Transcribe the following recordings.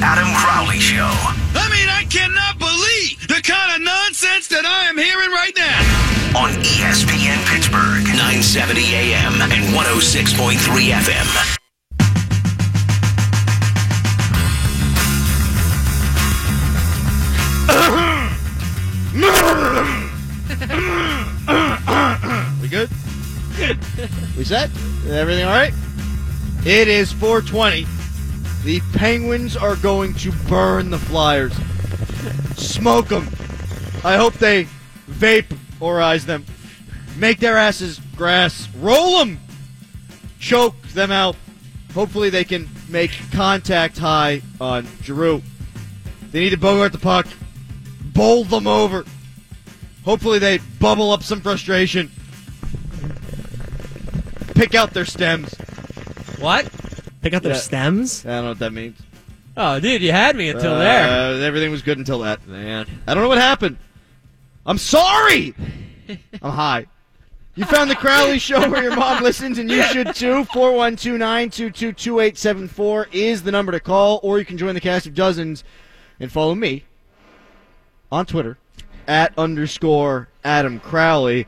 Adam Crowley Show. I mean, I cannot believe the kind of nonsense that I am hearing right now. On ESPN Pittsburgh, 970 AM and 106.3 FM. We good? we set? Everything all right? It is 420. The Penguins are going to burn the Flyers. Smoke them. I hope they vaporize them. Make their asses grass. Roll them. Choke them out. Hopefully they can make contact high on Giroux. They need to bogart the puck. Bowl them over. Hopefully they bubble up some frustration. Pick out their stems. What? Pick out their Yeah. stems? I don't know what that means. Oh, dude, you had me until Uh, there. Everything was good until that. Man. I don't know what happened. I'm sorry. I'm high. You found the Crowley Show where your mom listens, and you should too. 412-922-2874 is the number to call, or you can join the cast of dozens and follow me on Twitter at underscore Adam Crowley.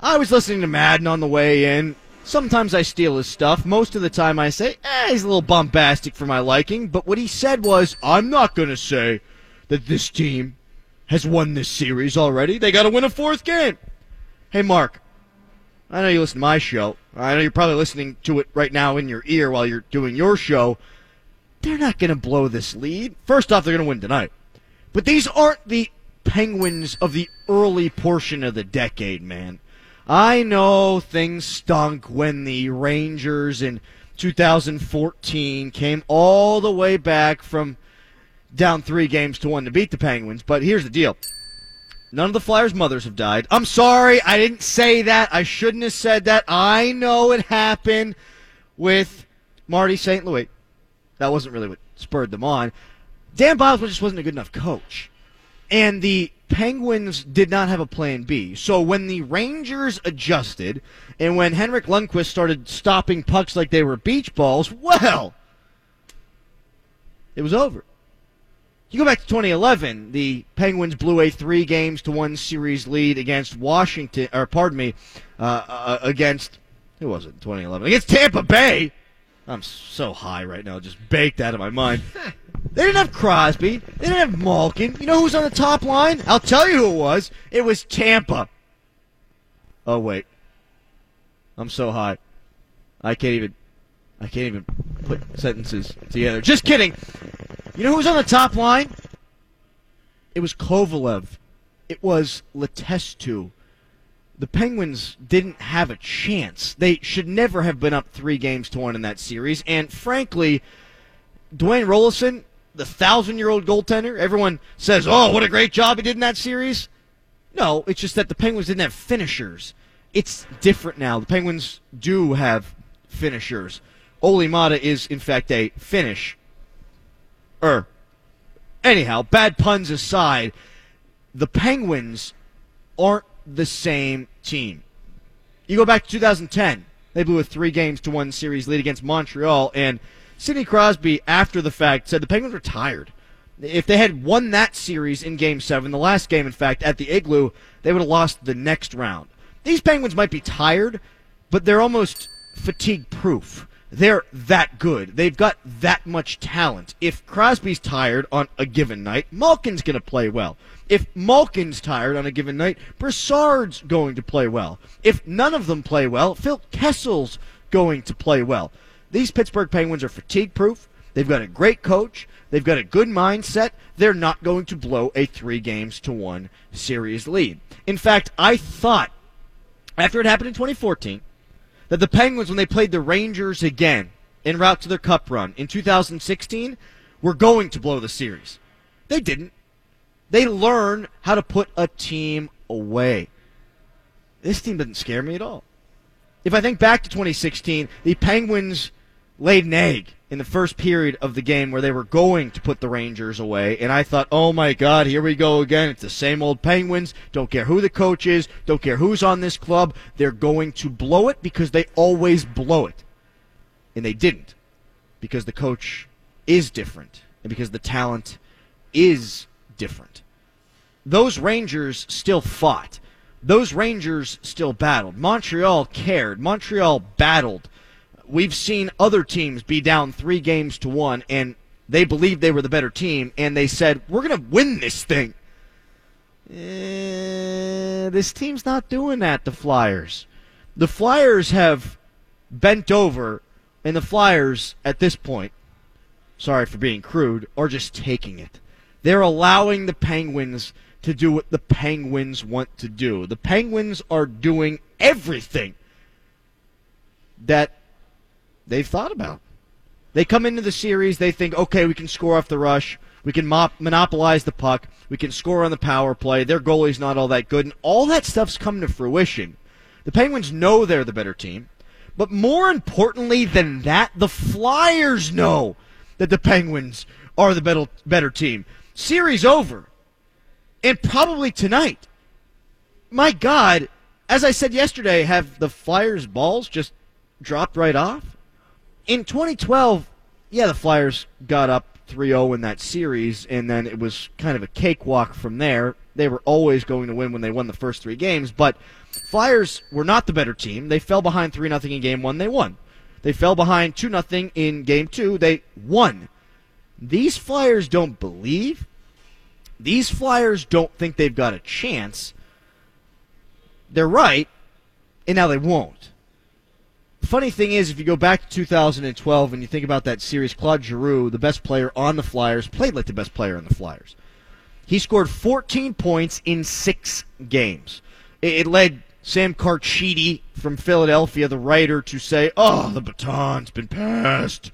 I was listening to Madden on the way in. Sometimes I steal his stuff. Most of the time I say, eh, he's a little bombastic for my liking. But what he said was, I'm not going to say that this team has won this series already. They got to win a fourth game. Hey, Mark, I know you listen to my show. I know you're probably listening to it right now in your ear while you're doing your show. They're not going to blow this lead. First off, they're going to win tonight. But these aren't the Penguins of the early portion of the decade, man. I know things stunk when the Rangers in 2014 came all the way back from down three games to one to beat the Penguins, but here's the deal. None of the Flyers' mothers have died. I'm sorry, I didn't say that. I shouldn't have said that. I know it happened with Marty St. Louis. That wasn't really what spurred them on. Dan Bylsma just wasn't a good enough coach. And the Penguins did not have a plan B. So when the Rangers adjusted and when Henrik Lundqvist started stopping pucks like they were beach balls, well, it was over. You go back to 2011, the Penguins blew a three games to one series lead against Washington, or pardon me, uh, uh, against, who was it, 2011? Against Tampa Bay. I'm so high right now, just baked out of my mind. They didn't have Crosby. They didn't have Malkin. You know who was on the top line? I'll tell you who it was. It was Tampa. Oh wait, I'm so high. I can't even. I can't even put sentences together. Just kidding. You know who was on the top line? It was Kovalev. It was Letestu. The Penguins didn't have a chance. They should never have been up three games to one in that series. And frankly, Dwayne Roloson, the thousand-year-old goaltender, everyone says, "Oh, what a great job he did in that series." No, it's just that the Penguins didn't have finishers. It's different now. The Penguins do have finishers. Olli Maatta is, in fact, a finish. Er. Anyhow, bad puns aside, the Penguins aren't the same team. You go back to 2010. They blew a three games to one series lead against Montreal, and Sidney Crosby, after the fact, said the Penguins were tired. If they had won that series in Game 7, the last game, in fact, at the Igloo, they would have lost the next round. These Penguins might be tired, but they're almost fatigue proof. They're that good. They've got that much talent. If Crosby's tired on a given night, Malkin's going to play well. If Malkin's tired on a given night, Brassard's going to play well. If none of them play well, Phil Kessel's going to play well. These Pittsburgh Penguins are fatigue proof. They've got a great coach. They've got a good mindset. They're not going to blow a three games to one series lead. In fact, I thought after it happened in 2014 that the Penguins, when they played the Rangers again en route to their cup run in 2016, were going to blow the series. They didn't. They learn how to put a team away. This team doesn't scare me at all. If I think back to 2016, the Penguins laid an egg in the first period of the game where they were going to put the Rangers away, and I thought, oh my God, here we go again. It's the same old Penguins. Don't care who the coach is, don't care who's on this club. They're going to blow it because they always blow it. And they didn't because the coach is different and because the talent is different. Those Rangers still fought. Those Rangers still battled. Montreal cared. Montreal battled. We've seen other teams be down three games to one, and they believed they were the better team, and they said, We're going to win this thing. Eh, this team's not doing that, the Flyers. The Flyers have bent over, and the Flyers, at this point, sorry for being crude, are just taking it. They're allowing the Penguins to do what the Penguins want to do. The Penguins are doing everything that they've thought about. They come into the series, they think, okay, we can score off the rush, we can mop, monopolize the puck, we can score on the power play, their goalie's not all that good, and all that stuff's come to fruition. The Penguins know they're the better team, but more importantly than that, the Flyers know that the Penguins are the better, better team. Series over. And probably tonight. My God, as I said yesterday, have the Flyers' balls just dropped right off? In 2012, yeah, the Flyers got up 3 0 in that series, and then it was kind of a cakewalk from there. They were always going to win when they won the first three games, but Flyers were not the better team. They fell behind 3 0 in game one, they won. They fell behind 2 0 in game two, they won. These Flyers don't believe. These Flyers don't think they've got a chance. They're right, and now they won't. Funny thing is, if you go back to 2012 and you think about that series, Claude Giroux, the best player on the Flyers, played like the best player on the Flyers. He scored 14 points in six games. It, led Sam Carchidi from Philadelphia, the writer, to say, "Oh, the baton's been passed."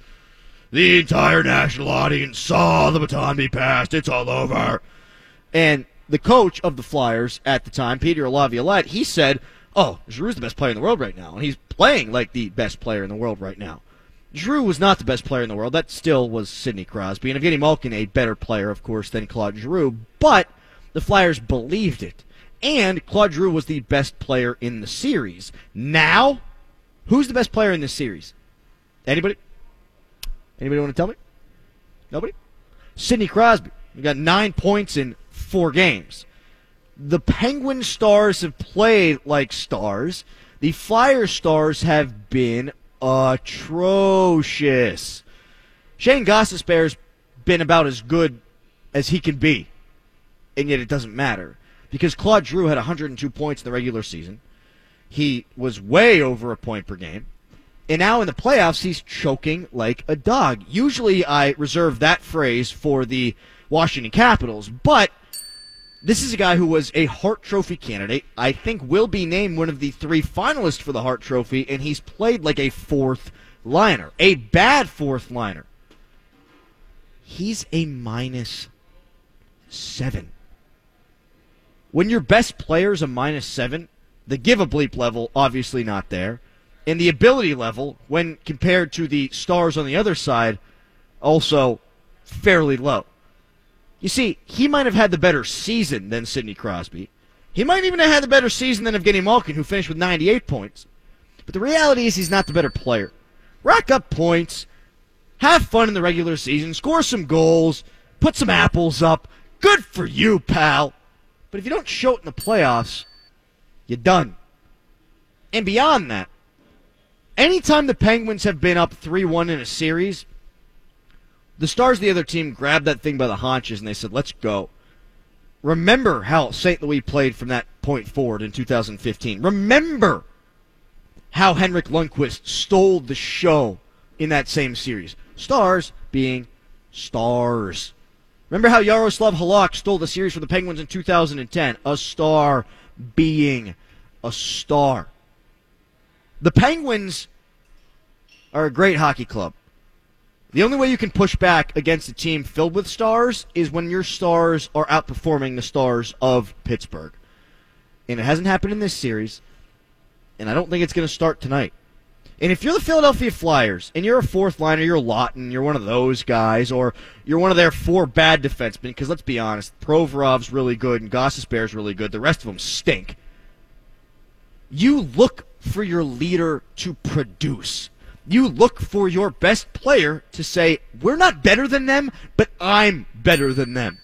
The entire national audience saw the baton be passed. It's all over. And the coach of the Flyers at the time, Peter Laviolette, he said, "Oh, Giroux's the best player in the world right now, and he's playing like the best player in the world right now." Giroux was not the best player in the world. That still was Sidney Crosby, and Evgeny Malkin a better player, of course, than Claude Giroux. But the Flyers believed it, and Claude Giroux was the best player in the series. Now, who's the best player in this series? Anybody? Anybody want to tell me? Nobody? Sidney Crosby. We got nine points in four games. The Penguin Stars have played like stars. The Fire Stars have been atrocious. Shane Gostisbehere's been about as good as he can be, and yet it doesn't matter because Claude Giroux had 102 points in the regular season. He was way over a point per game. And now in the playoffs, he's choking like a dog. Usually I reserve that phrase for the Washington Capitals, but this is a guy who was a Hart Trophy candidate. I think will be named one of the three finalists for the Hart Trophy, and he's played like a fourth liner, a bad fourth liner. He's a minus seven. When your best player's a minus seven, the give a bleep level obviously not there and the ability level, when compared to the stars on the other side, also fairly low. You see, he might have had the better season than Sidney Crosby. He might even have had the better season than Evgeny Malkin, who finished with 98 points. But the reality is he's not the better player. Rack up points, have fun in the regular season, score some goals, put some apples up. Good for you, pal. But if you don't show it in the playoffs, you're done. And beyond that, anytime the Penguins have been up 3 1 in a series, the stars of the other team grabbed that thing by the haunches and they said, let's go. Remember how St. Louis played from that point forward in 2015. Remember how Henrik Lundqvist stole the show in that same series. Stars being stars. Remember how Yaroslav Halak stole the series for the Penguins in 2010? A star being a star. The Penguins are a great hockey club. The only way you can push back against a team filled with stars is when your stars are outperforming the stars of Pittsburgh. And it hasn't happened in this series, and I don't think it's going to start tonight. And if you're the Philadelphia Flyers and you're a fourth liner, you're Laughton, you're one of those guys, or you're one of their four bad defensemen, because let's be honest, Provorov's really good and Gostisbehere's really good. The rest of them stink. You look for your leader to produce. You look for your best player to say, we're not better than them, but I'm better than them.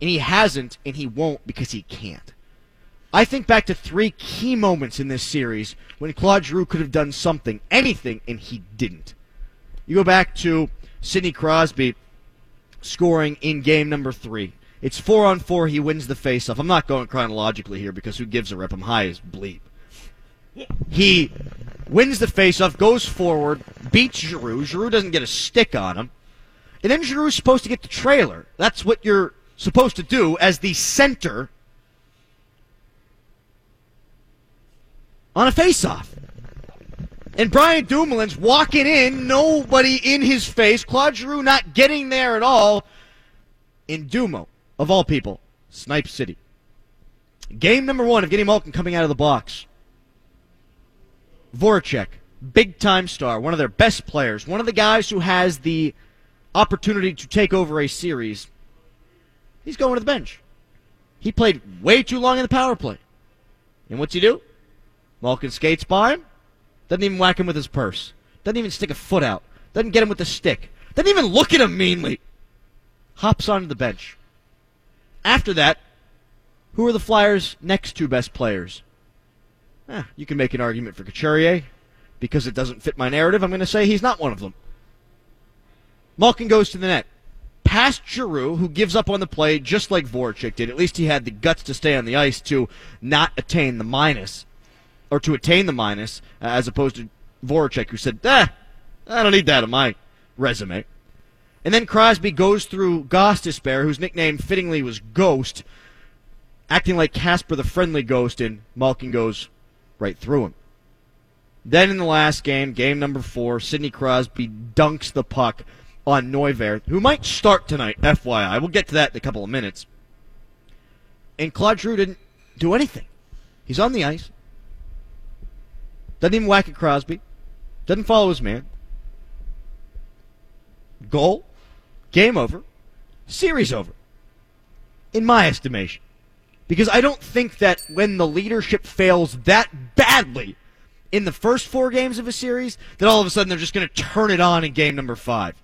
And he hasn't, and he won't because he can't. I think back to three key moments in this series when Claude Giroux could have done something, anything, and he didn't. You go back to Sidney Crosby scoring in game number three. It's four on four. He wins the faceoff. I'm not going chronologically here because who gives a rip? I'm high as bleep. He wins the faceoff, goes forward, beats Giroux. Giroux doesn't get a stick on him. And then Giroux is supposed to get the trailer. That's what you're supposed to do as the center on a faceoff. And Brian Dumoulin's walking in, nobody in his face. Claude Giroux not getting there at all. In Dumo, of all people, Snipe City. Game number one of Getty Malkin coming out of the box. Voracek, big time star, one of their best players, one of the guys who has the opportunity to take over a series. He's going to the bench. He played way too long in the power play. And what's he do? Malkin skates by him, doesn't even whack him with his purse, doesn't even stick a foot out, doesn't get him with the stick, doesn't even look at him meanly. Hops onto the bench. After that, who are the Flyers' next two best players? Eh, you can make an argument for Couturier. Because it doesn't fit my narrative, I'm going to say he's not one of them. Malkin goes to the net. Past Giroux, who gives up on the play just like Voracek did. At least he had the guts to stay on the ice to not attain the minus, or to attain the minus, uh, as opposed to Voracek, who said, eh, I don't need that on my resume. And then Crosby goes through Gostisbehere, whose nickname fittingly was Ghost, acting like Casper the Friendly Ghost, and Malkin goes right through him. Then in the last game, game number four, Sidney Crosby dunks the puck on Neuwirth, who might start tonight, FYI. We'll get to that in a couple of minutes. And Claude Giroux didn't do anything. He's on the ice. Doesn't even whack at Crosby. Doesn't follow his man. Goal. Game over. Series over. In my estimation. Because I don't think that when the leadership fails that badly in the first four games of a series, that all of a sudden they're just going to turn it on in game number five.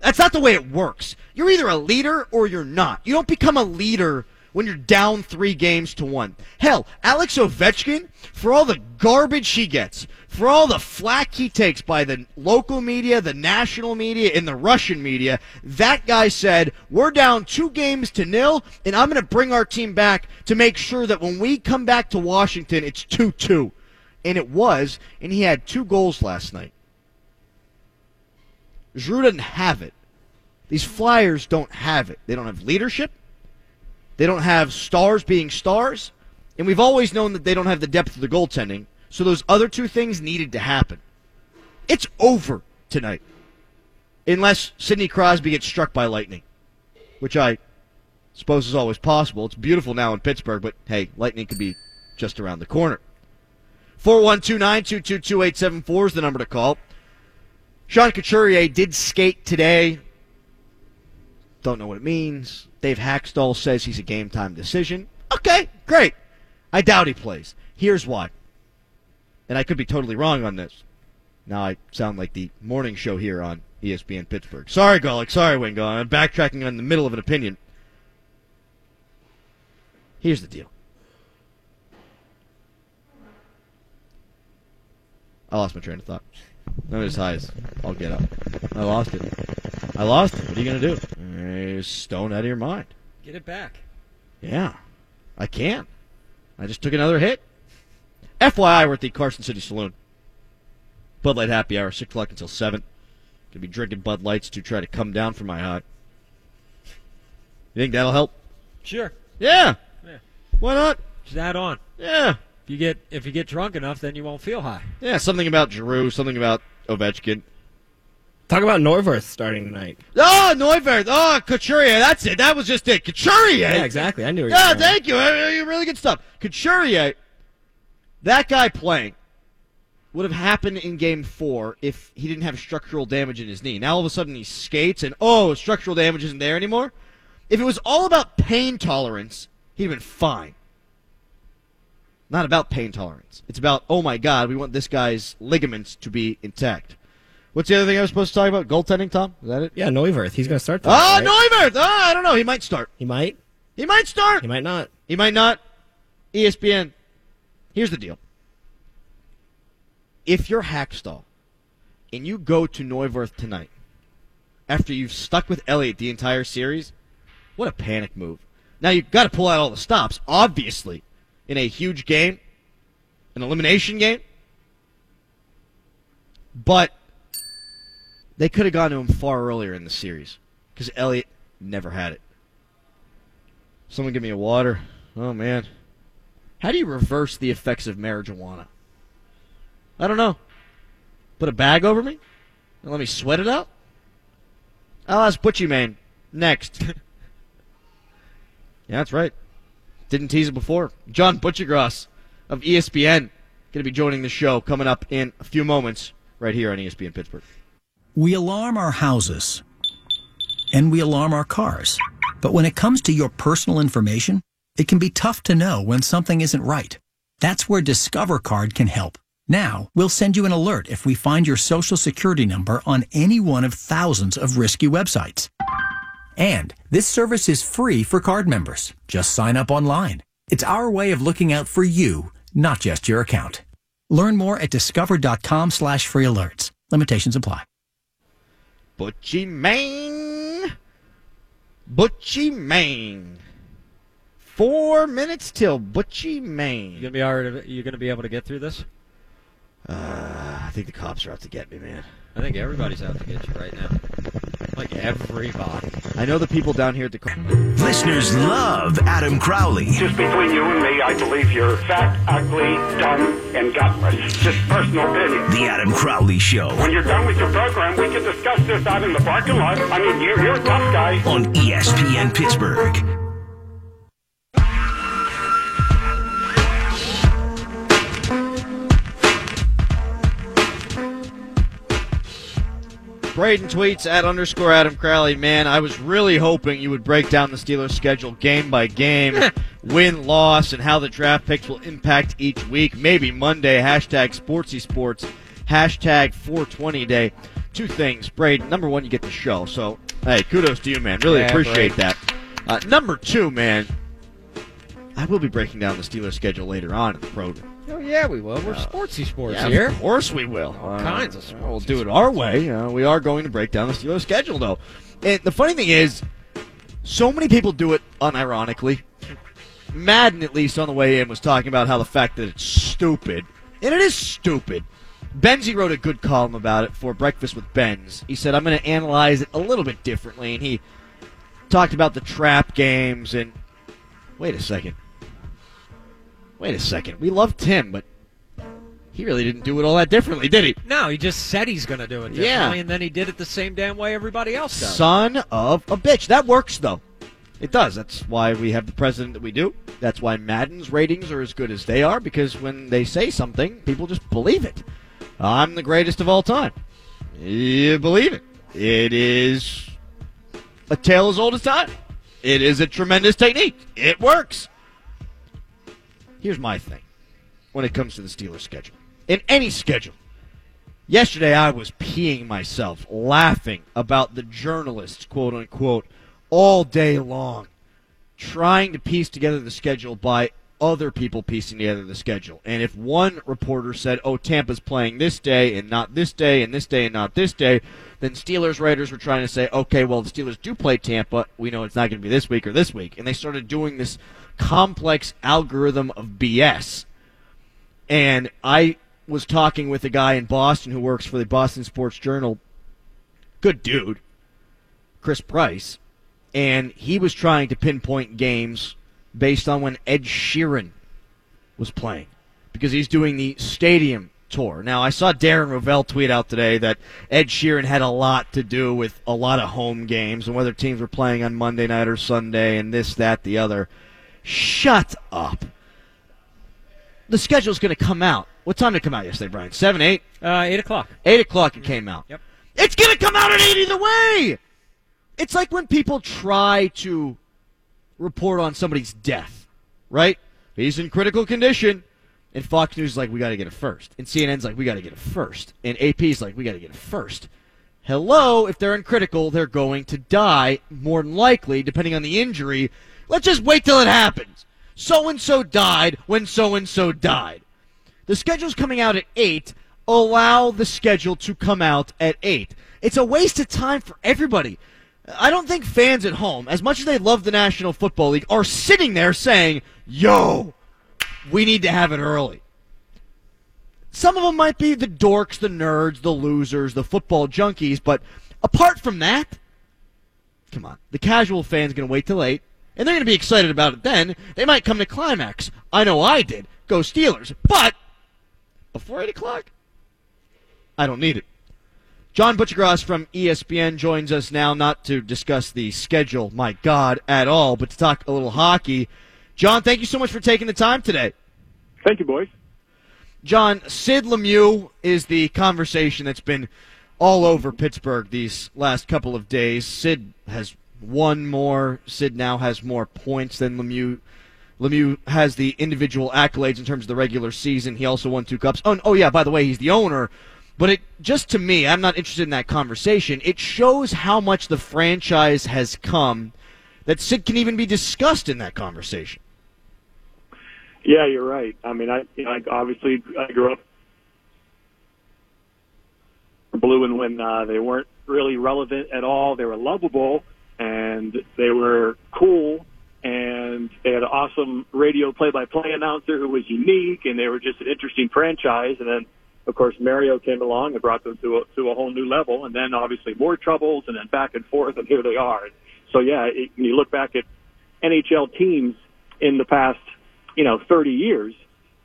That's not the way it works. You're either a leader or you're not. You don't become a leader when you're down three games to one. Hell, Alex Ovechkin, for all the garbage he gets, for all the flack he takes by the local media, the national media, and the Russian media, that guy said, We're down two games to nil, and I'm going to bring our team back to make sure that when we come back to Washington, it's 2 2. And it was, and he had two goals last night. Giroux doesn't have it. These Flyers don't have it. They don't have leadership. They don't have stars being stars. And we've always known that they don't have the depth of the goaltending. So those other two things needed to happen. It's over tonight. Unless Sidney Crosby gets struck by lightning, which I suppose is always possible. It's beautiful now in Pittsburgh, but hey, lightning could be just around the corner. 412 922 2874 is the number to call. Sean Couturier did skate today. Don't know what it means. Dave Hakstol says he's a game time decision. Okay, great. I doubt he plays. Here's why. And I could be totally wrong on this. Now I sound like the morning show here on ESPN Pittsburgh. Sorry, Golic. Sorry, Wingo. I'm backtracking on the middle of an opinion. Here's the deal. I lost my train of thought. Not as high as I'll get up. I lost it. I lost it. What are you going to do? Uh, stone out of your mind. Get it back. Yeah, I can't. I just took another hit. FYI, we're at the Carson City Saloon. Bud Light Happy Hour, 6 o'clock until 7. Gonna be drinking Bud Lights to try to come down from my high. You think that'll help? Sure. Yeah. Yeah. Why not? Just add on. Yeah. If you get if you get drunk enough, then you won't feel high. Yeah, something about Giroux, something about Ovechkin. Talk about Neuwirth starting tonight. Oh, Neuwirth. Oh, Couturier. That's it. That was just it. Couturier. Yeah, exactly. I knew. where you Yeah, were going. thank you. Uh, Really good stuff. Couturier, that guy playing would have happened in game four if he didn't have structural damage in his knee. Now all of a sudden he skates and, oh, structural damage isn't there anymore. If it was all about pain tolerance, he'd have been fine. Not about pain tolerance. It's about, oh my God, we want this guy's ligaments to be intact. What's the other thing I was supposed to talk about? Goaltending, Tom? Is that it? Yeah, Neuwirth. He's going to start. Oh, ah, tonight, right? Neuwirth! Oh, I don't know. He might start. He might. He might start. He might not. He might not. ESPN. Here's the deal. If you're Hakstol and you go to Neuwirth tonight, after you've stuck with Elliott the entire series, what a panic move. Now you've got to pull out all the stops, obviously, in a huge game, an elimination game. But they could have gone to him far earlier in the series because Elliott never had it. Someone give me a water. Oh man. How do you reverse the effects of marijuana? I don't know. Put a bag over me and let me sweat it out? I'll ask Butchie Man next. yeah, that's right. Didn't tease it before. John Buccigross of ESPN going to be joining the show coming up in a few moments right here on ESPN Pittsburgh. We alarm our houses and we alarm our cars. But when it comes to your personal information, it can be tough to know when something isn't right. That's where Discover Card can help. Now, we'll send you an alert if we find your social security number on any one of thousands of risky websites. And this service is free for card members. Just sign up online. It's our way of looking out for you, not just your account. Learn more at discover.com slash free alerts. Limitations apply. Butchie Man. Butchie Man. Four minutes till Butchie You Man. gonna be all right, you gonna be able to get through this? Uh, I think the cops are out to get me, man. I think everybody's out to get you right now. Like everybody. I know the people down here at the. co- Listeners love Adam Crowley. Just between you and me, I believe you're fat, ugly, dumb, and gutless. Just personal opinion. The Adam Crowley Show When you're done with your program, we can discuss this out in the parking lot. I mean, you're, you're a tough guy. on ESPN Pittsburgh. Braden tweets at underscore Adam Crowley. Man, I was really hoping you would break down the Steelers' schedule game by game, win loss, and how the draft picks will impact each week. Maybe Monday, hashtag Sportsy Sports, hashtag 420 day. Two things, Braden. Number one, you get the show. So, hey, kudos to you, man. Really Yeah, appreciate Braden. that. Uh, number two, man, I will be breaking down the Steelers' schedule later on in the program. Oh yeah, we will. We're sportsy sports Yeah, here. Of course we will. All kinds of sports. We'll do it our way. Uh, we are going to break down the Steelers schedule, though. And the funny thing is, so many people do it unironically. Madden, at least on the way in, was talking about how the fact that it's stupid, and it is stupid. Benzi wrote a good column about it for Breakfast with Benz. He said, I'm going to analyze it a little bit differently, and he talked about the trap games and. Wait a second. Wait a second. We love Tim, but he really didn't do it all that differently, did he? No, he just said he's gonna do it differently, Yeah. and then he did it the same damn way everybody else does. Son of a bitch. That works, though. It does. That's why we have the president that we do. That's why Madden's ratings are as good as they are, because when they say something, people just believe it. I'm the greatest of all time. You believe it. It is a tale as old as time. It is a tremendous technique. It works. Here's my thing when it comes to the Steelers schedule. In any schedule, Yesterday, I was peeing myself, laughing about the journalists, quote unquote, all day long, trying to piece together the schedule by other people piecing together the schedule. And if one reporter said, oh, Tampa's playing this day and not this day, and this day and not this day, then Steelers writers were trying to say, okay, well, the Steelers do play Tampa. We know it's not going to be this week or this week. And they started doing this complex algorithm of BS. And I was talking with a guy in Boston who works for the Boston Sports Journal. Good dude, Chris Price. And he was trying to pinpoint games based on when Ed Sheeran was playing because he's doing the stadium tour. Now, I saw Darren Rovell tweet out today that Ed Sheeran had a lot to do with a lot of home games and whether teams were playing on Monday night or Sunday and this, that, the other. Shut up. The schedule's going to come out. What time did it come out yesterday, Brian? 7, 8? Uh, eight o'clock. 8 o'clock it came out. Yep. It's going to come out at 8 either way! It's like when people try to report on somebody's death, right? He's in critical condition. And Fox News is like, we got to get it first. And CNN's like, we got to get it first. And AP's like, we got to get it first. Hello, if they're uncritical, they're going to die, more than likely, depending on the injury. Let's just wait till it happens. So and so died when so and so died. The schedule's coming out at 8. Allow the schedule to come out at 8. It's a waste of time for everybody. I don't think fans at home, as much as they love the National Football League, are sitting there saying, yo, we need to have it early. Some of them might be the dorks, the nerds, the losers, the football junkies, but apart from that, come on, the casual fan's going to wait till 8, and they're going to be excited about it then. They might come to climax. I know I did. Go Steelers. But before 8 o'clock, I don't need it. John Buccigross from ESPN joins us now, not to discuss the schedule, my God, at all, but to talk a little hockey. John, thank you so much for taking the time today. Thank you, boys. John, Sid Lemieux is the conversation that's been all over Pittsburgh these last couple of days. Sid has won more. Sid now has more points than Lemieux. Lemieux has the individual accolades in terms of the regular season. He also won two cups. Oh, oh yeah, by the way, he's the owner. But it just to me, I'm not interested in that conversation. It shows how much the franchise has come that Sid can even be discussed in that conversation. Yeah, you're right. I mean, I, you know, I obviously I grew up blue, and when uh, they weren't really relevant at all, they were lovable and they were cool, and they had an awesome radio play-by-play announcer who was unique, and they were just an interesting franchise. And then, of course, Mario came along and brought them to a, to a whole new level, and then obviously more troubles, and then back and forth, and here they are. So yeah, it, you look back at NHL teams in the past you know, 30 years,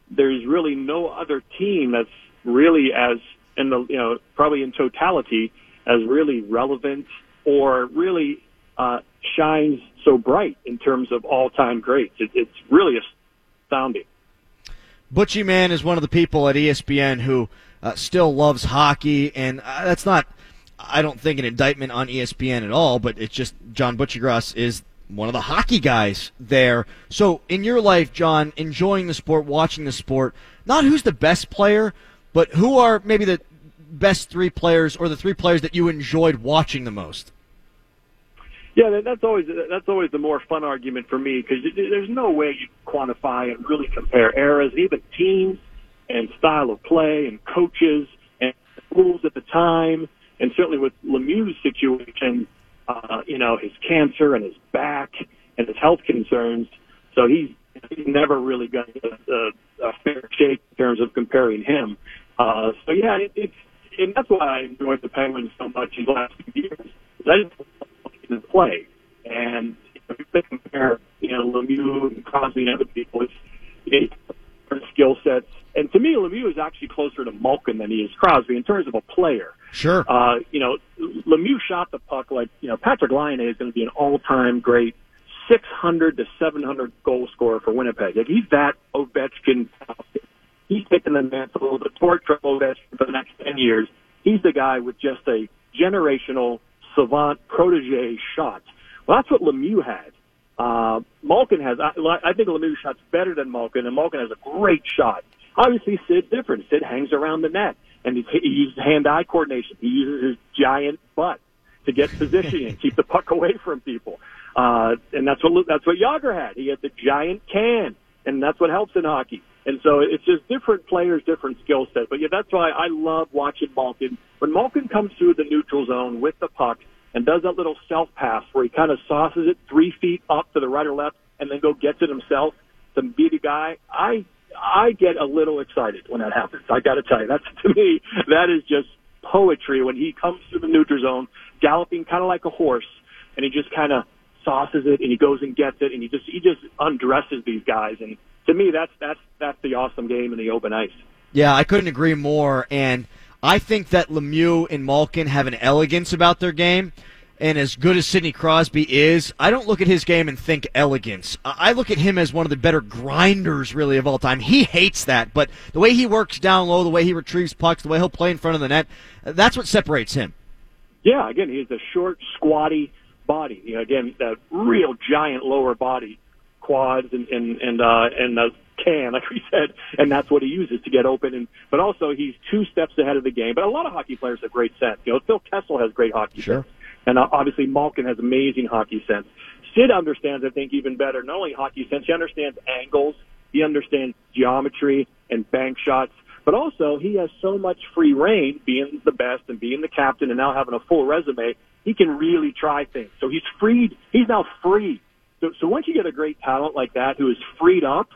there's really no other team that's really as in the you know probably in totality as really relevant or really uh, shines so bright in terms of all-time greats. It, it's really astounding. Butchie Man is one of the people at ESPN who uh, still loves hockey, and uh, that's not, I don't think, an indictment on ESPN at all. But it's just John Buccigross is one of the hockey guys there. So, in your life, John, enjoying the sport, watching the sport, not who's the best player, but who are maybe the best three players or the three players that you enjoyed watching the most? Yeah, that's always that's always the more fun argument for me because there's no way you quantify and really compare eras, even teams and style of play and coaches and rules at the time, and certainly with Lemieux's situation, uh, you know, his cancer and his back and his health concerns. So he's, he's never really got a, a, a fair shake in terms of comparing him. Uh, so yeah, it, it's and that's why I enjoyed the Penguins so much these last few years. I just them play, and if you compare, you know, Lemieux and Crosby and other people, it's, it's different skill sets. And to me, Lemieux is actually closer to Malkin than he is Crosby in terms of a player. Sure. Uh, you know, Lemieux shot the puck like, you know, Patrik Laine is going to be an all-time great 600 to 700 goal scorer for Winnipeg. Like he's that Ovechkin. He's taking the mantle, the torch of Ovechkin for the next 10 years. He's the guy with just a generational savant protege shot. Well, that's what Lemieux had. Uh, Malkin has, I, I think Lemieux shot's better than Malkin, and Malkin has a great shot. Obviously, Sid's different. Sid hangs around the net, and he, he uses hand-eye coordination. He uses his giant butt to get positioning and keep the puck away from people. Uh, and that's what that's what Jagr had. He had the giant can, and that's what helps in hockey. And so it's just different players, different skill sets. But yeah, that's why I love watching Malkin. When Malkin comes through the neutral zone with the puck and does that little self pass where he kind of sauces it three feet up to the right or left and then go gets it himself to beat a guy, I I get a little excited when that happens. I got to tell you, that's to me that is just poetry when he comes through the neutral zone, galloping kind of like a horse, and he just kind of sauces it and he goes and gets it and he just he just undresses these guys and to me that's that's that's the awesome game in the open ice. Yeah, I couldn't agree more. And I think that Lemieux and Malkin have an elegance about their game. And as good as Sidney Crosby is, I don't look at his game and think elegance. I look at him as one of the better grinders, really, of all time. He hates that, but the way he works down low, the way he retrieves pucks, the way he'll play in front of the net, that's what separates him. Yeah, again, he has a short, squatty body. You know, again, that real giant lower body quads and and and uh, and a can, like we said, and that's what he uses to get open. And but also he's two steps ahead of the game. But a lot of hockey players have great sense. You know, Phil Kessel has great hockey Sure. sense, and uh, obviously Malkin has amazing hockey sense. Sid understands, I think, even better. Not only hockey sense, he understands angles, he understands geometry and bank shots. But also, he has so much free reign, being the best and being the captain, and now having a full resume. He can really try things. So he's freed. He's now free. So, so once you get a great talent like that who is freed up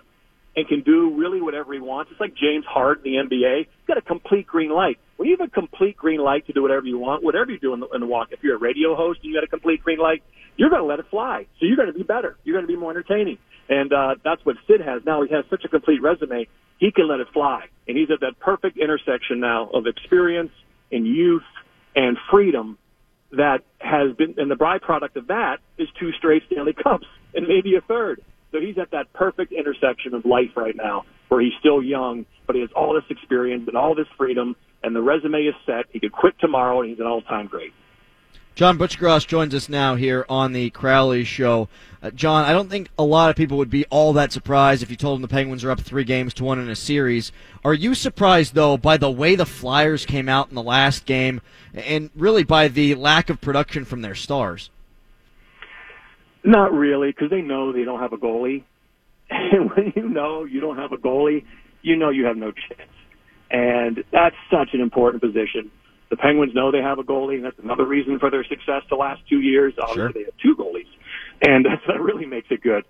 and can do really whatever he wants, it's like James Harden in the NBA. He's got a complete green light. When you have a complete green light to do whatever you want, whatever you do in the, in the walk, if you're a radio host and you got a complete green light, you're going to let it fly. So you're going to be better. You're going to be more entertaining. And uh, that's what Sid has now. He has such a complete resume. He can let it fly. And he's at that perfect intersection now of experience and youth and freedom that has been, and the byproduct of that is two straight Stanley Cups and maybe a third. So he's at that perfect intersection of life right now where he's still young, but he has all this experience and all this freedom and the resume is set. He could quit tomorrow and he's an all-time great. John Buccigross joins us now here on the Crowley Show. Uh, John, I don't think a lot of people would be all that surprised if you told them the Penguins are up three games to one in a series. Are you surprised, though, by the way the Flyers came out in the last game and really by the lack of production from their stars? Not really, because they know they don't have a goalie. And when you know you don't have a goalie, you know you have no chance. And that's such an important position. The Penguins know they have a goalie, and that's another reason for their success the last two years. Obviously, Sure. they have two goalies, and that's, that really makes it good.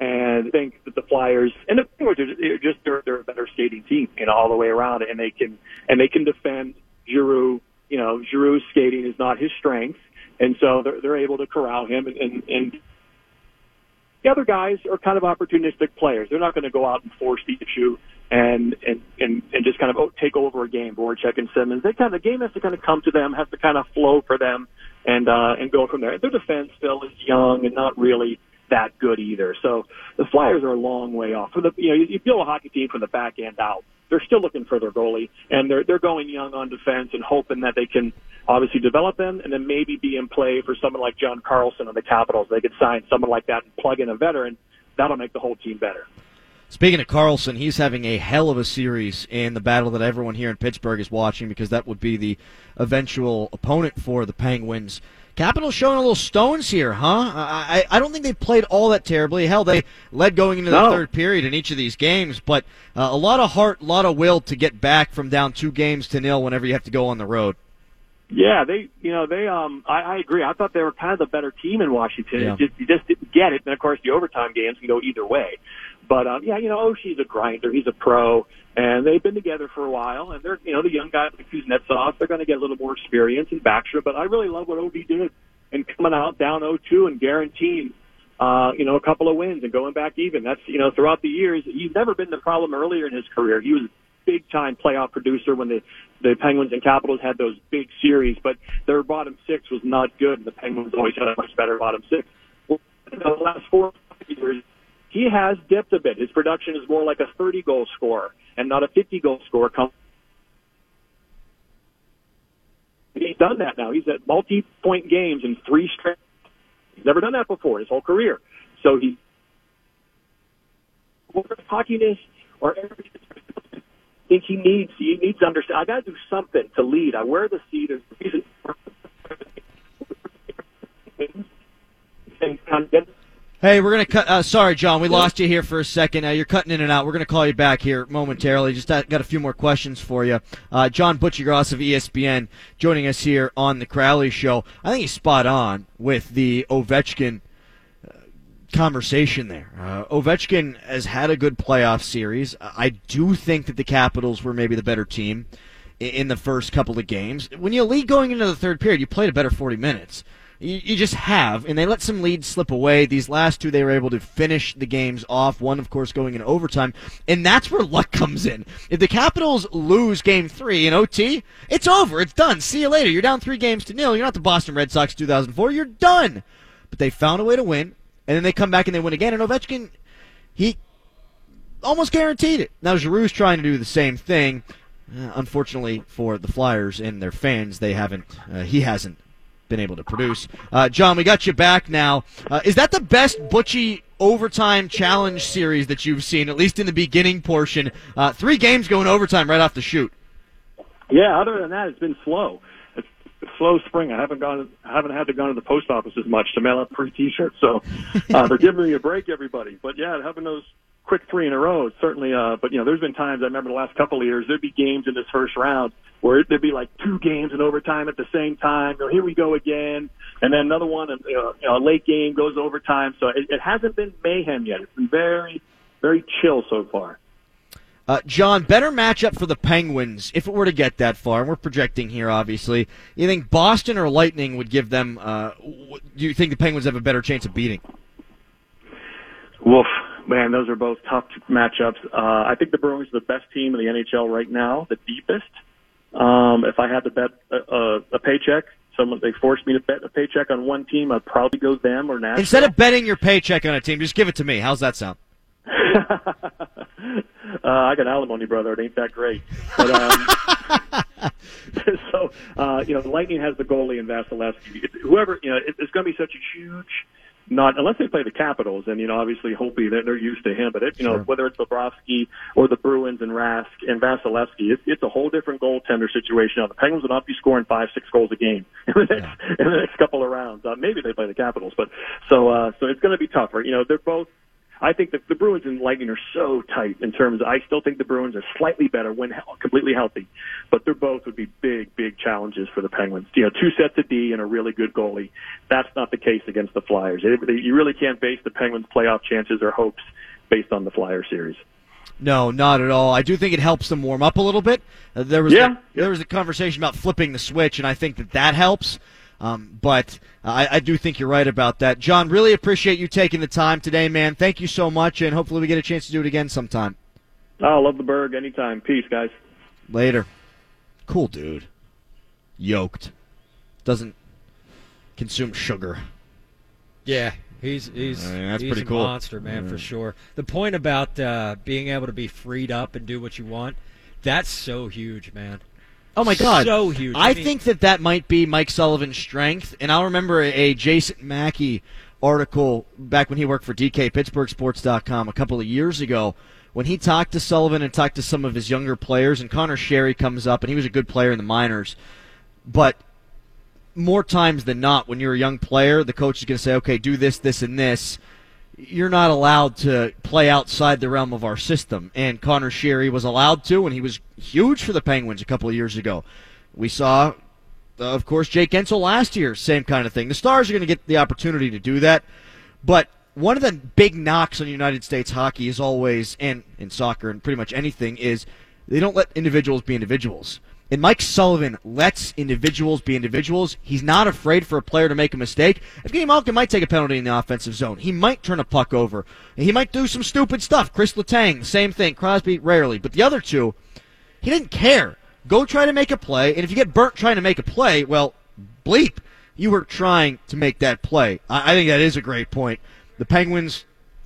And I think that the Flyers and the Penguins are they're just they're, they're a better skating team, you know, all the way around, and they can and they can defend Giroux. You know, Giroux's skating is not his strength, and so they're they're able to corral him and and, and the other guys are kind of opportunistic players. They're not going to go out and force the issue and and and, and just kind of oh, take over a game. Voracek and Simmonds, they kind of the game has to kind of come to them, has to kind of flow for them, and uh, and go from there. Their defense still is young and not really that good either. So the Flyers are a long way off. For the you know you, you build a hockey team from the back end out. They're still looking for their goalie, and they're they're going young on defense and hoping that they can obviously develop them and then maybe be in play for someone like John Carlson on the Capitals. They could sign someone like that and plug in a veteran. That'll make the whole team better. Speaking of Carlson, he's having a hell of a series in the battle that everyone here in Pittsburgh is watching because that would be the eventual opponent for the Penguins. Capitals showing a little stones here, huh? I, I I don't think they played all that terribly. Hell, they led going into the No. third period in each of these games, but uh, a lot of heart, a lot of will to get back from down two games to nil whenever you have to go on the road. Yeah, they, you know, they, um, I, I agree. I thought they were kind of the better team in Washington. Yeah. It just, you just didn't get it. And of course, the overtime games can go either way. But, um, yeah, you know, Oshie's a grinder. He's a pro. And they've been together for a while. And they're, you know, the young guys like Kuznetsov, they're going to get a little more experience and Baxter. But I really love what OB did and coming out down 0-2 and guaranteeing, uh, you know, a couple of wins and going back even. That's, you know, throughout the years, he's never been the problem earlier in his career. He was big time playoff producer when the, the Penguins and Capitals had those big series, but their bottom six was not good, and the Penguins always had a much better bottom six. Well, in the last four years, he has dipped a bit. His production is more like a 30 goal scorer and not a 50 goal scorer. He's done that now. He's at multi-point games in three straight. He's never done that before his whole career. So he, whether cockiness or I think he needs he needs to understand. I got to do something to lead. I wear the seat. There's reason. And kind of Hey, we're gonna cut. Uh, sorry, John, we lost you here for a second. Uh, you're cutting in and out. We're gonna call you back here momentarily. Just uh, got a few more questions for you. Uh, John Buccigross of ESPN joining us here on the Crowley Show. I think he's spot on with the Ovechkin uh, conversation there. Uh, Ovechkin has had a good playoff series. I do think that the Capitals were maybe the better team in the first couple of games. When you lead going into the third period, you played a better 40 minutes. You, you just have, and they let some leads slip away. These last two, they were able to finish the games off. One, of course, going in overtime, and that's where luck comes in. If the Capitals lose Game Three in OT, it's over. It's done. See you later. You're down three games to nil. You're not the Boston Red Sox 2004. You're done. But they found a way to win, and then they come back and they win again. And Ovechkin, he almost guaranteed it. Now Giroux's trying to do the same thing. Uh, unfortunately for the Flyers and their fans, they haven't. Uh, he hasn't been able to produce. Uh, John, we got you back now. Uh, is that the best Butchie overtime challenge series that you've seen, at least in the beginning portion. Uh, three games going overtime right off the shoot. Yeah, other than that, it's been slow. It's slow spring. I haven't gone, I haven't had to go to the post office as much to mail out free T-shirts. So uh, they're giving me a break, everybody. But yeah, having those quick three in a row, certainly. Uh, but you know, there's been times I remember the last couple of years there'd be games in this first round where there'd be like two games in overtime at the same time. You know, here we go again, and then another one, and you know, you know, a late game goes overtime. So it, it hasn't been mayhem yet. It's been very, very chill so far. Uh, John, better matchup for the Penguins if it were to get that far. And we're projecting here, obviously. You think Boston or Lightning would give them? Uh, do you think the Penguins have a better chance of beating? Woof, man, those are both tough matchups. Uh, I think the Bruins are the best team in the NHL right now, the deepest. Um, if I had to bet a, a, a paycheck, someone they forced me to bet a paycheck on one team, I'd probably go them or Nashville. Instead of betting your paycheck on a team, just give it to me. How's that sound? uh, I got alimony, brother. It ain't that great. But, um, so, uh, you know, the Lightning has the goalie in Vasilevskiy. Whoever, you know, it, it's going to be such a huge, not unless they play the Capitals, and you know, obviously, Hopi, they're, they're used to him. But it, you know, whether it's Bobrovsky or the Bruins and Rask and Vasilevskiy, it's, it's a whole different goaltender situation. Now, the Penguins will not be scoring five, six goals a game in the next, in the next couple of rounds. Uh, maybe they play the Capitals, but so, uh, so it's going to be tougher. You know, they're both I think that the Bruins and Lightning are so tight in terms. Of, I still think the Bruins are slightly better when he- completely healthy, but they're both would be big, big challenges for the Penguins. You know, two sets of D and a really good goalie. That's not the case against the Flyers. It- You really can't base the Penguins' playoff chances or hopes based on the Flyer series. No, not at all. I do think it helps them warm up a little bit. Uh, there was Yeah. a, there was a conversation about flipping the switch, and I think that that helps. Um, but I, I do think you're right about that. John, really appreciate you taking the time today, man. Thank you so much, and hopefully we get a chance to do it again sometime. Oh, love the Berg anytime. Peace, guys. Later. Cool dude. Yoked. Doesn't consume sugar. Yeah, he's he's I mean, that's he's pretty a cool. monster, man, for sure. The point about uh, being able to be freed up and do what you want, that's so huge, man. Oh my God! So huge. I, I mean- think that that might be Mike Sullivan's strength, and I'll remember a, a Jason Mackey article back when he worked for DK DKPittsburghSports.com a couple of years ago when he talked to Sullivan and talked to some of his younger players, and Conor Sheary comes up, and he was a good player in the minors, but more times than not, when you're a young player, the coach is going to say, "Okay, do this, this, and this." You're not allowed to play outside the realm of our system. And Conor Sheary was allowed to, and he was huge for the Penguins a couple of years ago. We saw, uh, of course, Jake Guentzel last year, same kind of thing. The Stars are going to get the opportunity to do that, but one of the big knocks on United States hockey is always, and in soccer and pretty much anything, is they don't let individuals be individuals. And Mike Sullivan lets individuals be individuals. He's not afraid for a player to make a mistake. Evgeny Malkin might take a penalty in the offensive zone. He might turn a puck over. He might do some stupid stuff. Chris Letang, same thing. Crosby, rarely. But the other two, he didn't care. Go try to make a play, and if you get burnt trying to make a play, well, bleep. You were trying to make that play. I, I think that is a great point. The Penguins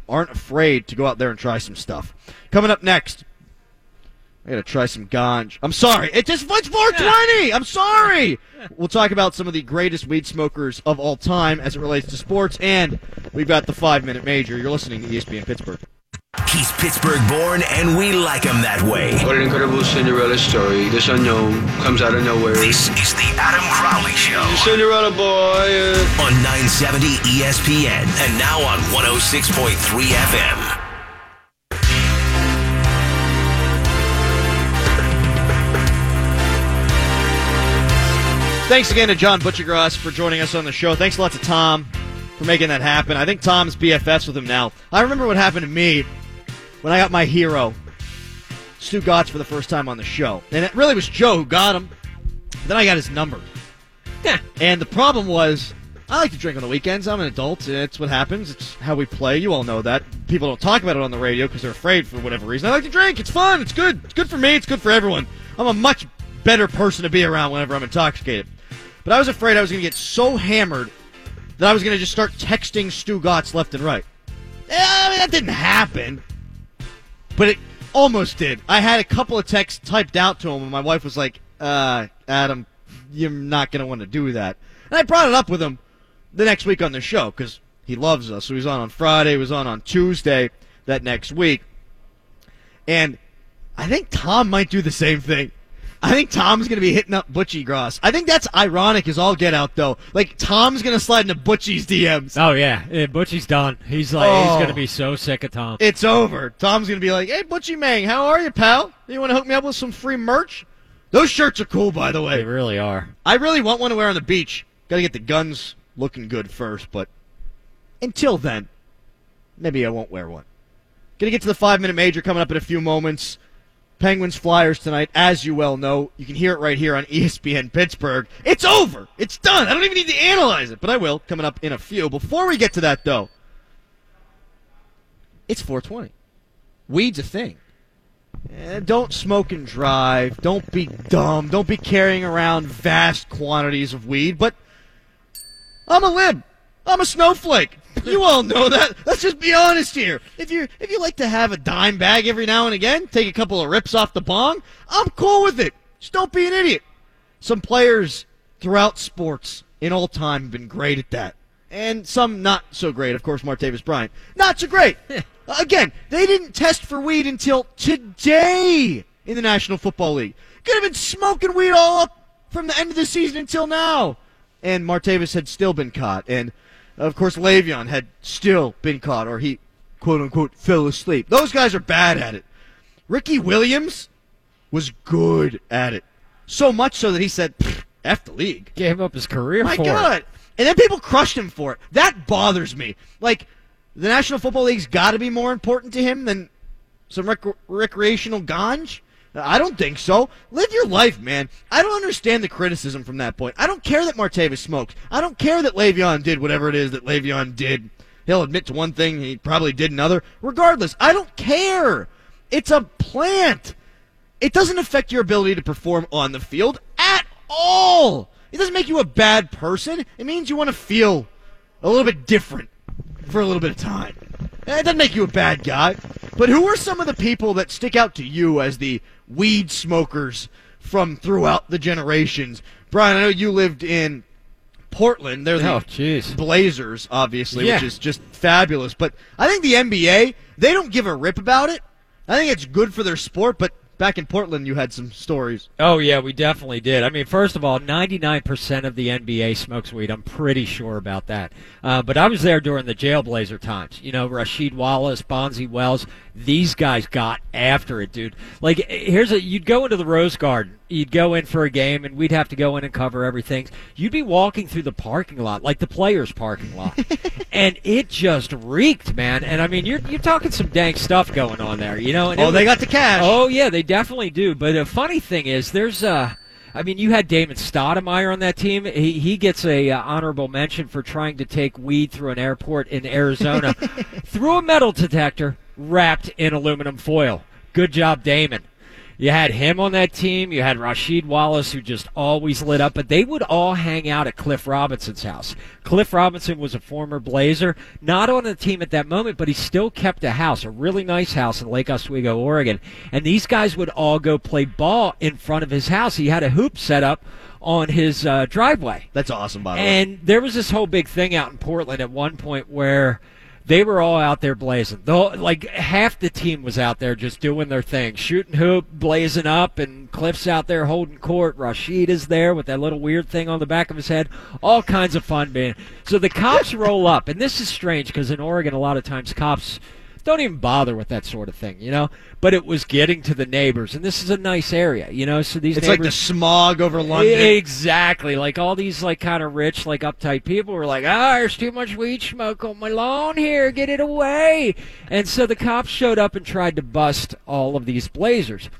aren't afraid to go out there and try some stuff. Coming up next, I gotta try some ganj. I'm sorry. It just it's 420. I'm sorry. We'll talk about some of the greatest weed smokers of all time as it relates to sports, and we've got the five minute major. You're listening to ESPN Pittsburgh. He's Pittsburgh born, and we like him that way. What an incredible Cinderella story. This unknown comes out of nowhere. This is the Adam Crowley Show Cinderella boy. on 970 ESPN and now on 106.3 FM. Thanks again to John Buccigross for joining us on the show. Thanks a lot to Tom for making that happen. I think Tom's BFFs with him now. I remember what happened to me when I got my hero, Stugotz, for the first time on the show. And it really was Joe who got him. Then I got his number. Yeah. And the problem was, I like to drink on the weekends. I'm an adult. It's what happens. It's how we play. You all know that. People don't talk about it on the radio because they're afraid for whatever reason. I like to drink. It's fun. It's good. It's good for me. It's good for everyone. I'm a much better person to be around whenever I'm intoxicated. But I was afraid I was going to get so hammered that I was going to just start texting Stugotz left and right. Eh, I mean, that didn't happen. But it almost did. I had a couple of texts typed out to him, and my wife was like, uh, Adam, you're not going to want to do that. And I brought it up with him the next week on the show because He loves us. So he was on on Friday, he was on on Tuesday that next week. And I think Tom might do the same thing. I think Tom's going to be hitting up Buccigross. I think that's ironic as all get out, though. Like, Tom's going to slide into Butchie's DMs. Oh yeah, yeah Butchie's done. He's like Oh. he's gonna oh. be so sick of Tom. It's over. Tom's going to be like, hey, Butchie Mang, how are you, pal? You want to hook me up with some free merch? Those shirts are cool, by the way. They really are. I really want one to wear on the beach. Got to get the guns looking good first, but until then, maybe I won't wear one. Gonna get to the five minute major coming up in a few moments. Penguins Flyers tonight, as you well know. You can hear it right here on ESPN Pittsburgh. It's over. It's done. I don't even need to analyze it, but I will coming up in a few. Before we get to that, though, it's 420. Weed's a thing. Eh, don't smoke and drive. Don't be dumb. Don't be carrying around vast quantities of weed. But I'm a lib. I'm a snowflake. You all know that. Let's just be honest here. If you if you like to have a dime bag every now and again, take a couple of rips off the bong, I'm cool with it. Just don't be an idiot. Some players throughout sports in all time have been great at that. And some not so great. Of course, Martavis Bryant. Not so great. Again, they didn't test for weed until today in the National Football League. Could have been smoking weed all up from the end of the season until now. And Martavis had still been caught. And, of course, Le'Veon had still been caught, or he, quote unquote, fell asleep. Those guys are bad at it. Ricky Williams was good at it. So much so that he said, F the league. Gave up his career My God. it. And then people crushed him for it. That bothers me. Like, the National Football League's got to be more important to him than some rec- recreational ganj? I don't think so. Live your life, man. I don't understand the criticism from that point. I don't care that Martavis smoked. I don't care that Le'Veon did whatever it is that Le'Veon did. He'll admit to one thing, he probably did another. Regardless, I don't care. It's a plant. It doesn't affect your ability to perform on the field at all. It doesn't make you a bad person. It means you want to feel a little bit different for a little bit of time. It doesn't make you a bad guy. But who are some of the people that stick out to you as the weed smokers from throughout the generations? Brian, I know you lived in Portland. They're the Oh, jeez. Blazers, obviously, Yeah. which is just fabulous. But I think the NBA, they don't give a rip about it. I think it's good for their sport, but back in Portland, you had some stories. Oh yeah, we definitely did. I mean, first of all, 99% of the NBA smokes weed. I'm pretty sure about that. Uh, but I was there during the Jailblazer times. You know, Rasheed Wallace, Bonzi Wells. These guys got after it, dude. Like, here's a you'd go into the Rose Garden. You'd go in for a game, and we'd have to go in and cover everything. You'd be walking through the parking lot, like the players' parking lot, and it just reeked, man. And I mean, you're you're talking some dank stuff going on there, you know. And Oh, they got the cash. Oh yeah, they definitely do. But the funny thing is, there's uh, I mean, you had Damon Stoudamire on that team. He he gets a uh, honorable mention for trying to take weed through an airport in Arizona through a metal detector wrapped in aluminum foil. Good job, Damon. You had him on that team. You had Rasheed Wallace, who just always lit up. But they would all hang out at Cliff Robinson's house. Cliff Robinson was a former Blazer, not on the team at that moment, but he still kept a house, a really nice house in Lake Oswego, Oregon. And these guys would all go play ball in front of his house. He had a hoop set up on his uh, driveway. That's awesome, by the way. And there was this whole big thing out in Portland at one point where they were all out there blazing. The whole, like half the team was out there just doing their thing, shooting hoop, blazing up, and Cliff's out there holding court. Rasheed is there with that little weird thing on the back of his head. All kinds of fun, man. So the cops roll up, and this is strange because in Oregon, a lot of times cops don't even bother with that sort of thing, you know. But it was getting to the neighbors, and this is a nice area, you know. So these it's like the smog over London. Exactly. Like all these like kind of rich, like uptight people were like, "Ah, there's too much weed smoke on my lawn here. Get it away!" And so the cops showed up and tried to bust all of these blazers,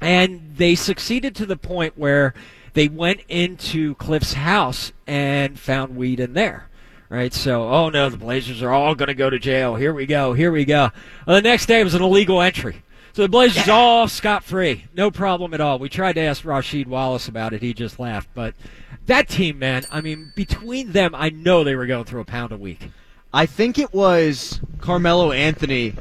and they succeeded to the point where they went into Cliff's house and found weed in there. Right, so oh no, the Blazers are all going to go to jail. Here we go, here we go. Well, the next day was an illegal entry. So the Blazers all scot free, no problem at all. We tried to ask Rasheed Wallace about it, he just laughed. But that team, man, I mean, between them, I know they were going through a pound a week. I think it was Carmelo Anthony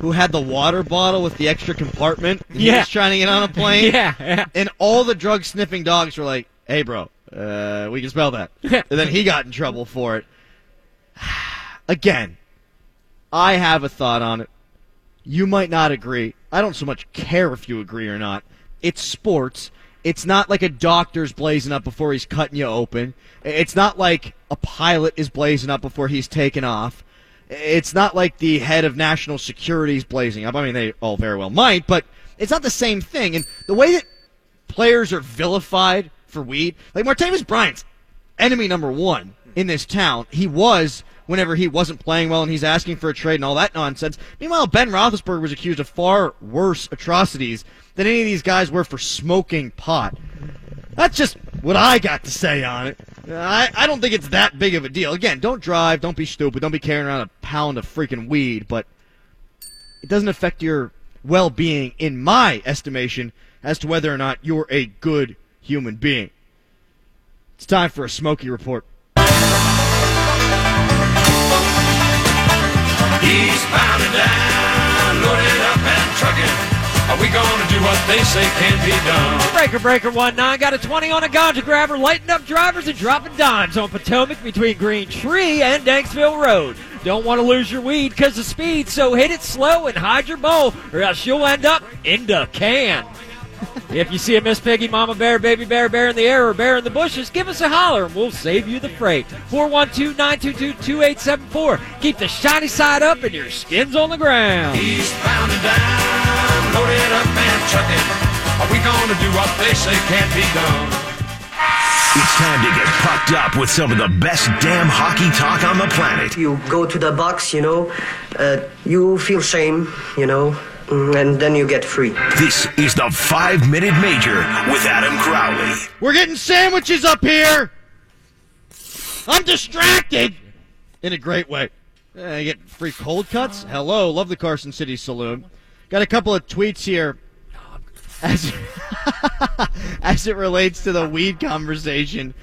who had the water bottle with the extra compartment. He Yeah. was trying to get on a plane. Yeah, yeah. And all the drug sniffing dogs were like, hey, bro, uh, we can smell that. and then he got in trouble for it. again, I have a thought on it. You might not agree. I don't so much care if you agree or not. It's sports. It's not like a doctor's blazing up before he's cutting you open. It's not like a pilot is blazing up before he's taken off. It's not like the head of national security is blazing up. I mean, they all very well might, but it's not the same thing. And the way that players are vilified for weed, like Martavis Bryant's enemy number one in this town, he was whenever he wasn't playing well and he's asking for a trade and all that nonsense. Meanwhile, Ben Roethlisberger was accused of far worse atrocities than any of these guys were for smoking pot. That's just what I got to say on it. I, I don't think it's that big of a deal. Again, don't drive, don't be stupid, don't be carrying around a pound of freaking weed, but it doesn't affect your well being, in my estimation, as to whether or not you're a good human being. It's time for a Smoky Report. Eastbound and down, loaded up and trucking. Are we gonna do what they say can be done? Breaker Breaker 1 9 got a 20 on a ganja grabber, lighting up drivers and dropping dimes on Potomac between Green Tree and Danksville Road. Don't want to lose your weed because of speed, so hit it slow and hide your bowl, or else you'll end up in the can. If you see a Miss Piggy, Mama Bear, Baby Bear, Bear in the air, or Bear in the bushes, give us a holler and we'll save you the freight. 412 922 2874. Keep the shiny side up and your skin's on the ground. Eastbound and down, loaded up and trucking. Are we gonna do what they say can't be done? It's time to get pucked up with some of the best damn hockey talk on the planet. You go to the box, you know, uh, you feel shame, you know, and then you get free. This is the Five Minute Major with Adam Crowley. We're getting sandwiches up here. I'm distracted in a great way. Uh, I get free cold cuts. Hello, love the Carson City Saloon. Got a couple of tweets here as as it relates to the weed conversation.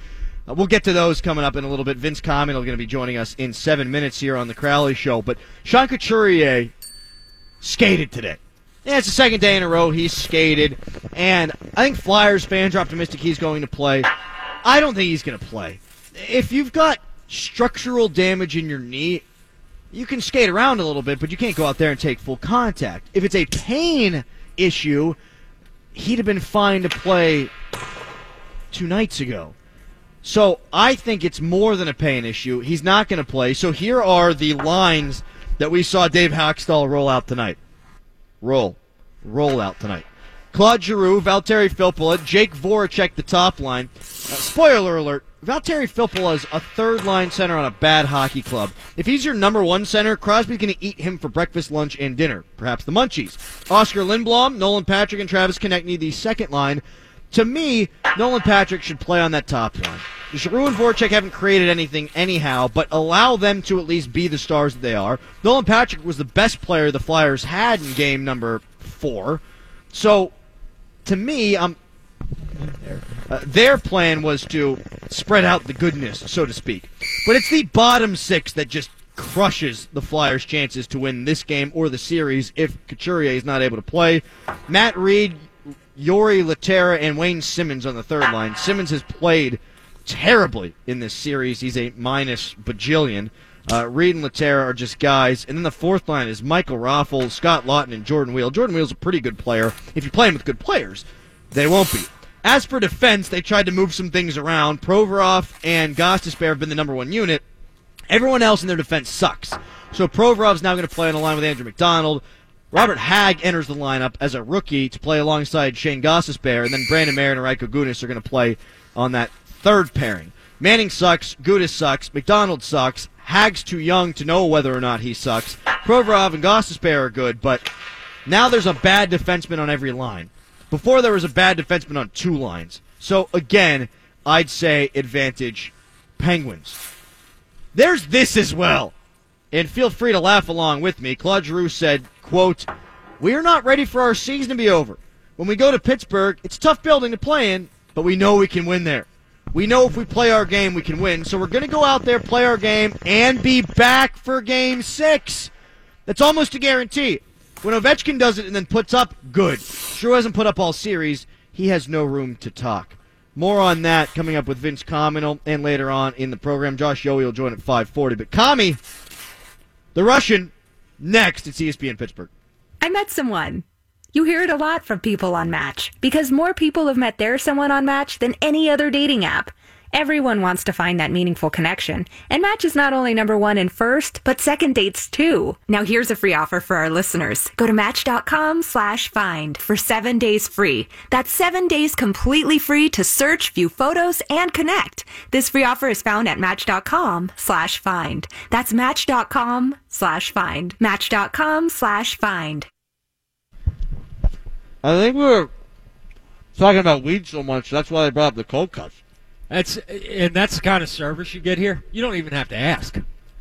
Uh, we'll get to those coming up in a little bit. Vince Comunale is going to be joining us in seven minutes here on the Crowley Show. But Sean Couturier skated today. Yeah, it's the second day in a row he's skated, and I think Flyers fans are optimistic he's going to play. I don't think he's going to play. If you've got structural damage in your knee, you can skate around a little bit, but you can't go out there and take full contact. If it's a pain issue, he'd have been fine to play two nights ago. So I think it's more than a pain issue. He's not going to play. So here are the lines that we saw Dave Hakstol roll out tonight. Roll. Roll out tonight. Claude Giroux, Valtteri Filppula, Jake Voracek, the top line. Uh, spoiler alert, Valtteri Filppula is a third line center on a bad hockey club. If he's your number one center, Crosby's going to eat him for breakfast, lunch, and dinner. Perhaps the munchies. Oskar Lindblom, Nolan Patrick, and Travis Konecny, the second line. To me, Nolan Patrick should play on that top line. Giroux and Voracek haven't created anything anyhow, but allow them to at least be the stars that they are. Nolan Patrick was the best player the Flyers had in game number four. So, to me, I'm uh, their plan was to spread out the goodness, so to speak. But it's the bottom six that just crushes the Flyers' chances to win this game or the series if Couturier is not able to play. Matt Read, Jori Lehtera, and Wayne Simmonds on the third line. Simmonds has played terribly in this series. He's a minus bajillion. Uh, Read and Lehtera are just guys. And then the fourth line is Michael Raffl, Scott Laughton, and Jordan Weal. Jordan Weal's a pretty good player. If you play him with good players, they won't be. As for defense, they tried to move some things around. Provorov and Gostisbehere have been the number one unit. Everyone else in their defense sucks. So Provorov's now going to play on the line with Andrew MacDonald. Robert Hagg enters the lineup as a rookie to play alongside Shane Gostisbehere, and then Brandon Manning and Radko Gudas are going to play on that third pairing. Manning sucks, Gudas sucks, MacDonald sucks, Hagg's too young to know whether or not he sucks. Provorov and Gostisbehere are good, but now there's a bad defenseman on every line. Before there was a bad defenseman on two lines. So again, I'd say advantage Penguins. There's this as well. And feel free to laugh along with me. Claude Giroux said, quote, We're not ready for our season to be over. When we go to Pittsburgh, it's tough building to play in, but we know we can win there. We know if we play our game, we can win. So we're going to go out there, play our game, and be back for game six. That's almost a guarantee. When Ovechkin does it and then puts up, good. Sure hasn't put up all series. He has no room to talk. More on that coming up with Vince Comunale and later on in the program. Josh Yohe will join at 540. But Kami, The Russian next. It's ESPN Pittsburgh. I met someone. You hear it a lot from people on Match because more people have met their someone on Match than any other dating app. Everyone wants to find that meaningful connection, and Match is not only number one in first, but second dates too. Now here's a free offer for our listeners. Go to match.com slash find for seven days free. That's seven days completely free to search, view photos, and connect. This free offer is found at match.com slash find. That's match.com slash find. Match.com slash find. I think we were talking about weed so much. That's why they brought up the cold cuts. That's and that's the kind of service you get here. You don't even have to ask.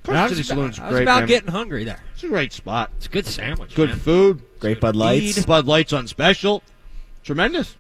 Coast I City about, Saloon's great, about man. getting hungry there. It's a great spot. It's a good sandwich. Good man. food. Great Bud Lights. Bud Lights on special. Tremendous.